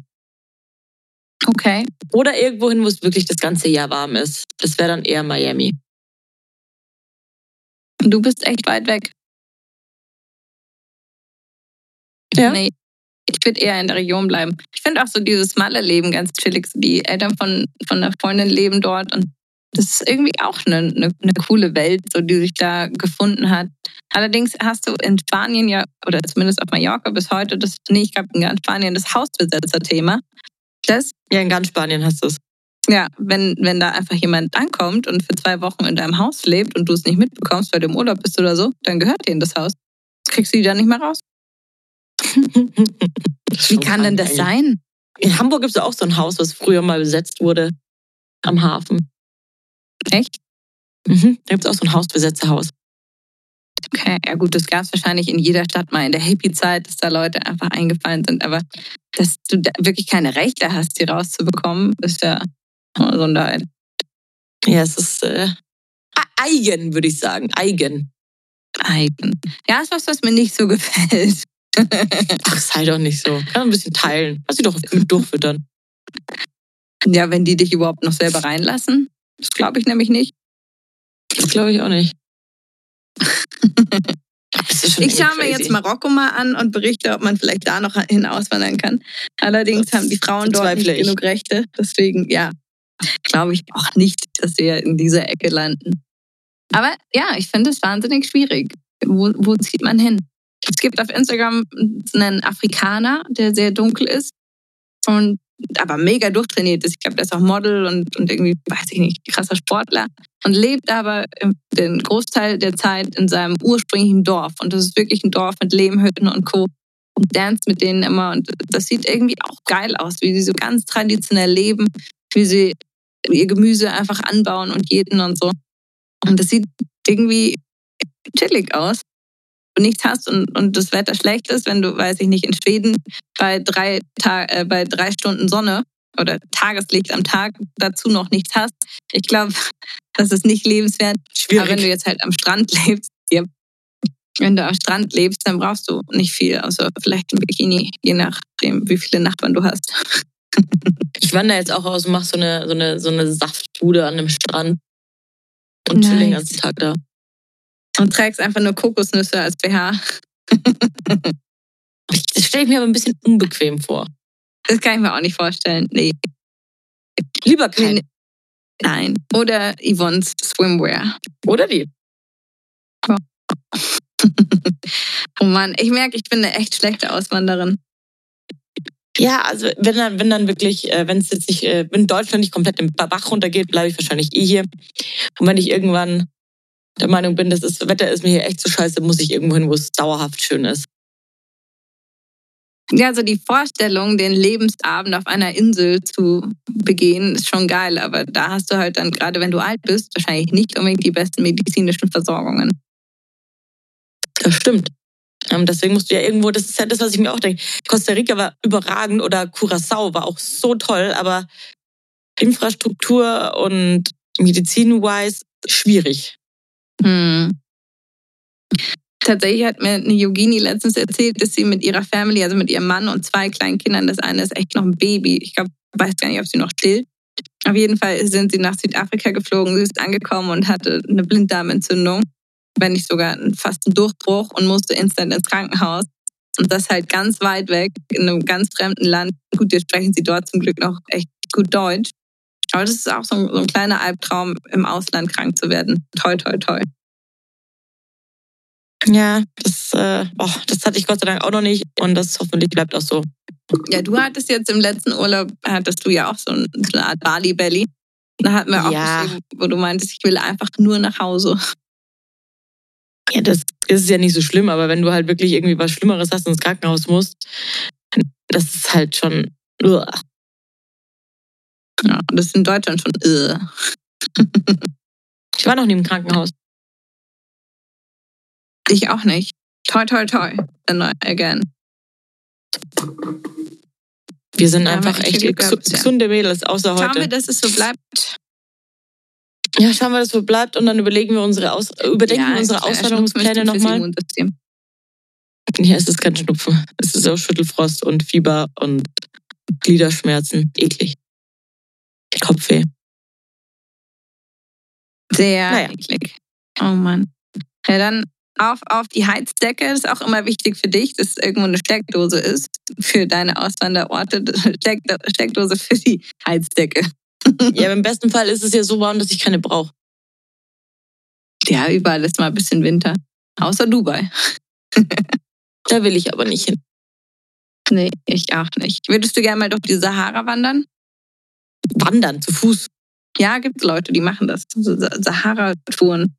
Okay. Oder irgendwo hin, wo es wirklich das ganze Jahr warm ist. Das wäre dann eher Miami. Du bist echt weit weg. Ja. Nee, ich würde eher in der Region bleiben. Ich finde auch so dieses Malle-Leben ganz chillig. Die Eltern von, von einer Freundin leben dort und das ist irgendwie auch eine, eine, eine coole Welt, so die sich da gefunden hat. Allerdings hast du in Spanien ja, oder zumindest auf Mallorca bis heute, das, nee, ich glaube in ganz Spanien, das Hausbesetzer-Thema. Das, Ja, in ganz Spanien hast du es. ja, wenn, wenn da einfach jemand ankommt und für zwei Wochen in deinem Haus lebt und du es nicht mitbekommst, weil du im Urlaub bist oder so, dann gehört denen das Haus. Kriegst du die dann nicht mehr raus? *laughs* Wie kann denn das sein? In Hamburg gibt es auch so ein Haus, was früher mal besetzt wurde. Am Hafen. Echt? Mhm. Da gibt es auch so ein Hausbesetzerhaus. Okay, ja gut, das gab es wahrscheinlich in jeder Stadt mal in der Hippie-Zeit, dass da Leute einfach eingefallen sind. Aber dass du da wirklich keine Rechte hast, die rauszubekommen, ist ja eine Sonderheit. Ja, es ist äh, eigen, würde ich sagen. Eigen. Eigen. Ja, ist was, was mir nicht so *laughs* gefällt. Ach, sei doch nicht so. Kann ein bisschen teilen. Lass sie doch mit durchfüttern. ja, wenn die dich überhaupt noch selber reinlassen. Das glaube ich nämlich nicht. Das glaube ich auch nicht. Ich schaue mir jetzt Marokko mal an und berichte, ob man vielleicht da noch hin auswandern kann. Allerdings Das haben die Frauen dort nicht genug Rechte. Deswegen, ja, glaube ich auch nicht, dass wir in dieser Ecke landen. Aber ja, ich finde es wahnsinnig schwierig. Wo, wo zieht man hin? Es gibt auf Instagram einen Afrikaner, der sehr dunkel ist und aber mega durchtrainiert ist. Ich glaube, der ist auch Model und, und irgendwie, weiß ich nicht, krasser Sportler und lebt aber den Großteil der Zeit in seinem ursprünglichen Dorf. Und das ist wirklich ein Dorf mit Lehmhütten und Co. Und dance mit denen immer. Und das sieht irgendwie auch geil aus, wie sie so ganz traditionell leben, wie sie ihr Gemüse einfach anbauen und jäten und so. Und das sieht irgendwie chillig aus. Nichts hast und, und das Wetter schlecht ist, wenn du, weiß ich nicht, in Schweden bei drei, Ta äh, bei drei Stunden Sonne oder Tageslicht am Tag dazu noch nichts hast. Ich glaube, *laughs* das ist nicht lebenswert. Schwierig. Aber wenn du jetzt halt am Strand *laughs* lebst, ja, wenn du am Strand lebst, dann brauchst du nicht viel, außer vielleicht ein Bikini, je nachdem, wie viele Nachbarn du hast. *laughs* Ich wandere jetzt auch aus und mache so eine, so, eine, so eine Saftbude an dem Strand. Und chill den Nice. ganzen Tag da. Und trägst einfach nur Kokosnüsse als BH. *laughs* Das stelle ich mir aber ein bisschen unbequem vor. Das kann ich mir auch nicht vorstellen. Nee. Lieber kein. Nein. Oder Yvonne's Swimwear. Oder die. *laughs* Oh Mann, ich merke, ich bin eine echt schlechte Auswanderin. Ja, also wenn dann, wenn dann wirklich, äh, wenn es jetzt nicht, äh, wenn Deutschland nicht komplett im Bach runtergeht, bleibe ich wahrscheinlich eh hier. Und wenn ich irgendwann der Meinung bin, dass das Wetter ist mir hier echt so scheiße, muss ich irgendwo hin, wo es dauerhaft schön ist. Ja, also die Vorstellung, den Lebensabend auf einer Insel zu begehen, ist schon geil. Aber da hast du halt dann, gerade wenn du alt bist, wahrscheinlich nicht unbedingt die besten medizinischen Versorgungen. Das stimmt. Ähm, deswegen musst du ja irgendwo, das ist ja das, was ich mir auch denke. Costa Rica war überragend oder Curacao war auch so toll, aber Infrastruktur und Medizin-wise schwierig. Hm. Tatsächlich hat mir eine Yogini letztens erzählt, dass sie mit ihrer Family, also mit ihrem Mann und zwei kleinen Kindern, das eine ist echt noch ein Baby. Ich glaube, weiß gar nicht, ob sie noch stillt. Auf jeden Fall sind sie nach Südafrika geflogen. Sie ist angekommen und hatte eine Blinddarmentzündung, wenn nicht sogar fast einen Durchbruch und musste instant ins Krankenhaus. Und das halt ganz weit weg, in einem ganz fremden Land. Gut, jetzt sprechen sie dort zum Glück noch echt gut Deutsch. Aber das ist auch so ein, so ein kleiner Albtraum, im Ausland krank zu werden. Toi, toi, toi. Ja, das, äh, boah, das hatte ich Gott sei Dank auch noch nicht und das hoffentlich bleibt auch so. Ja, du hattest jetzt im letzten Urlaub, hattest du ja auch so ein- so eine Art Bali-Belly. Da hatten wir auch Ja. geschrieben, wo du meintest, ich will einfach nur nach Hause. Ja, das ist ja nicht so schlimm, aber wenn du halt wirklich irgendwie was Schlimmeres hast und ins Krankenhaus musst, das ist halt schon. Uah. Ja, das ist in Deutschland schon irre. Ich war noch nie im Krankenhaus. Ich auch nicht. Toi, toi, toi. Again. Wir sind Ja, einfach echt gesunde Mädels, außer Schauen wir, heute. dass es so bleibt. Ja, schauen wir, dass so bleibt und dann überlegen wir unsere Aus überdenken wir unsere Auswanderungspläne nochmal. Ja, es ist kein Schnupfen. Es ist auch Schüttelfrost und Fieber und Gliederschmerzen. Eklig. Kopfweh. Sehr Naja. eklig. Oh Mann. Ja, dann auf, auf die Heizdecke. Das ist auch immer wichtig für dich, dass irgendwo eine Steckdose ist für deine Auswanderorte. Steck, Steckdose für die Heizdecke. *laughs* Ja, im besten Fall ist es ja so warm, dass ich keine brauche. Ja, überall ist mal ein bisschen Winter. Außer Dubai. *laughs* Da will ich aber nicht hin. Nee, ich auch nicht. Würdest du gerne mal durch die Sahara wandern? Wandern, zu Fuß. Ja, gibt Leute, die machen das. Sahara-Touren.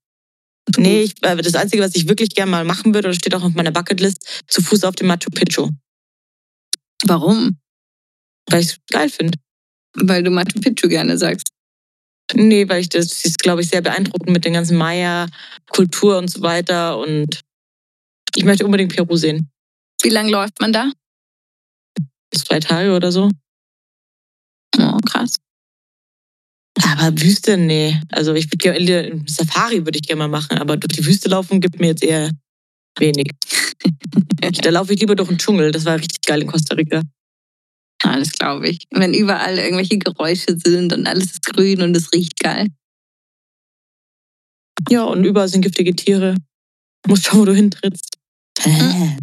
Nee, ich, äh, das Einzige, was ich wirklich gerne mal machen würde, das steht auch auf meiner Bucketlist, zu Fuß auf dem Machu Picchu. Warum? Weil ich es geil finde. Weil du Machu Picchu gerne sagst. Nee, weil ich das, das ist, glaube ich, sehr beeindruckend mit den ganzen Maya-Kultur und so weiter. Und ich möchte unbedingt Peru sehen. Wie lange läuft man da? Zwei Tage oder so. Krass. Aber Wüste, nee. Also ich würde gerne, Safari würde ich gerne mal machen, aber durch die Wüste laufen gibt mir jetzt eher wenig. *laughs* da laufe ich lieber durch den Dschungel. Das war richtig geil in Costa Rica. Ja, das glaube ich. Wenn überall irgendwelche Geräusche sind und alles ist grün und es riecht geil. Ja, und überall sind giftige Tiere. Musst schauen, wo du hintrittst. Mhm.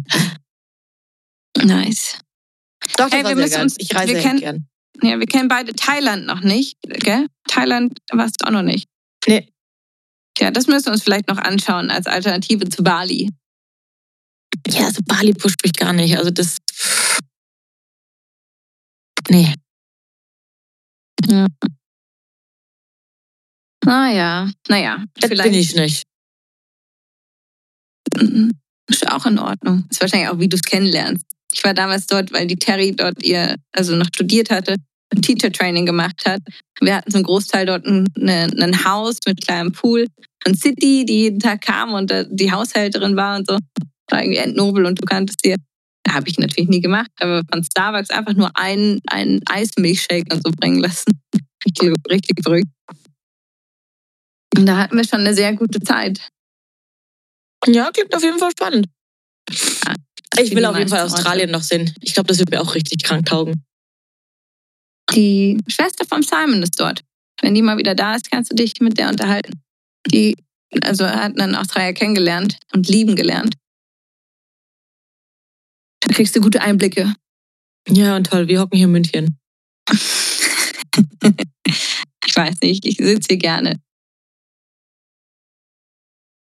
Nice. Doch, das Hey, wir müssen geil. uns- ich reise wir gern. Ja, wir kennen beide Thailand noch nicht, gell? Thailand warst du auch noch nicht. Nee, Ja, das müssen wir uns vielleicht noch anschauen als Alternative zu Bali. ja, also Bali pusht mich gar nicht. Also das. Nee. Naja, naja, Das vielleicht bin ich nicht. Mhm. ist auch in Ordnung. Ist wahrscheinlich auch, wie du es kennenlernst. Ich war damals dort, weil die Terry dort ihr, also noch studiert hatte, Teacher Training gemacht hat. Wir hatten zum Großteil dort ein, ein Haus mit kleinem Pool und City, die jeden Tag kam und die Haushälterin war und so. War irgendwie entnobel und du kanntest sie. Habe ich natürlich nie gemacht, aber von Starbucks einfach nur einen, einen Eismilchshake und so bringen lassen. *laughs* Richtig, richtig verrückt. Und da hatten wir schon eine sehr gute Zeit. Ja, klingt auf jeden Fall spannend. Ich Wie will auf jeden Fall Australien noch sehen. Ich glaube, das wird mir auch richtig krank taugen. Die Schwester von Simon ist dort. Wenn die mal wieder da ist, kannst du dich mit der unterhalten. Die also hat einen Australier kennengelernt und lieben gelernt. Da kriegst du gute Einblicke. Ja, und toll, wir hocken hier in München. *laughs* Ich weiß nicht, ich sitze hier gerne.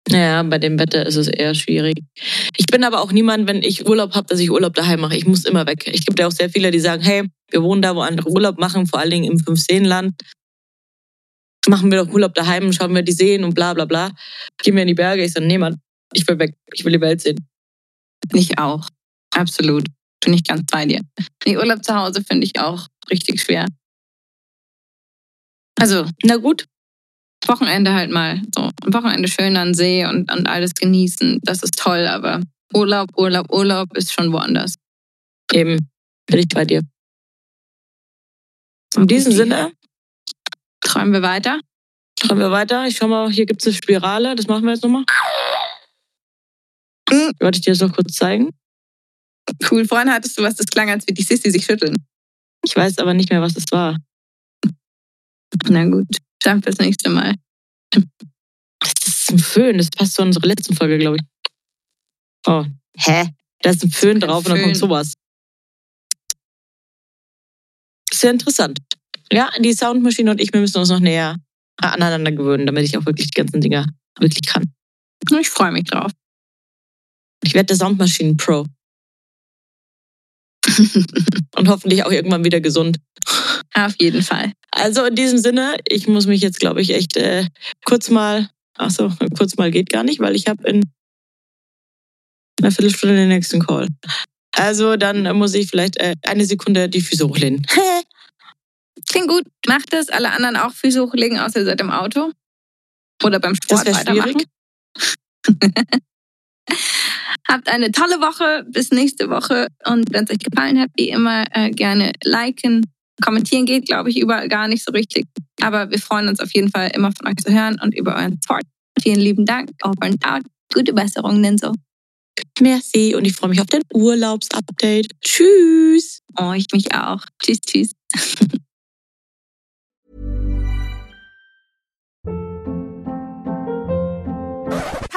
Naja, bei dem Wetter ist es eher schwierig. Ich bin aber auch niemand, wenn ich Urlaub habe, dass ich Urlaub daheim mache. Ich muss immer weg. Ich gibt ja auch sehr viele, die sagen, hey, wir wohnen da, wo andere Urlaub machen, vor allen Dingen im Fünfseenland. Machen wir doch Urlaub daheim, schauen wir die Seen und bla bla bla. Gehen wir in die Berge. Ich sage, nee, Mann, ich will weg. Ich will die Welt sehen. Ich auch. Absolut. Bin ich ganz bei dir. Nee, Urlaub zu Hause finde ich auch richtig schwer. Also, Na gut, Wochenende halt mal. So, Wochenende schön an See und, und alles genießen. Das ist toll, aber Urlaub, Urlaub, Urlaub ist schon woanders. eben, bin ich bei dir. In diesem. Sinne, Träumen wir weiter. schauen wir weiter. Ich schau mal, hier gibt es eine Spirale. Das machen wir jetzt nochmal. Mhm. Wollte ich dir das noch kurz zeigen? Cool. Vorhin hattest du was, das klang, als würde die Sissy sich schütteln. Ich weiß aber nicht mehr, was das war. Na gut, dann fürs nächste Mal. Das ist ein Föhn. Das passt zu unserer letzten Folge, glaube ich. Oh, hä? Da ist ein Föhn kein drauf und dann kommt Föhn. sowas. Sehr interessant. Ja, die Soundmaschine und ich, wir müssen uns noch näher aneinander gewöhnen, damit ich auch wirklich die ganzen Dinger wirklich kann. Ich freue mich drauf. Ich werde der Soundmaschinen-Pro. *laughs* und hoffentlich auch irgendwann wieder gesund. Auf jeden Fall. Also in diesem Sinne, ich muss mich jetzt, glaube ich, echt äh, kurz mal, ach so, kurz mal geht gar nicht, weil ich habe in einer Viertelstunde den nächsten Call. Also dann muss ich vielleicht äh, eine Sekunde die Füße hochlehnen. *laughs* Klingt gut. Macht das. Alle anderen auch Füße hochlegen, außer ihr seid im Auto. Oder beim Das Sport wäre weitermachen. schwierig. *laughs* Habt eine tolle Woche. Bis nächste Woche. Und wenn es euch gefallen hat, wie immer, äh, gerne liken, Kommentieren geht, glaube ich, überall gar nicht so richtig. Aber wir freuen uns auf jeden Fall immer von euch zu hören und über euren Support. Vielen lieben Dank. Over and out. Gute Besserung, Ninso. Merci und ich freue mich auf dein Urlaubsupdate. Tschüss. Oh, ich mich auch. Tschüss, tschüss. *laughs*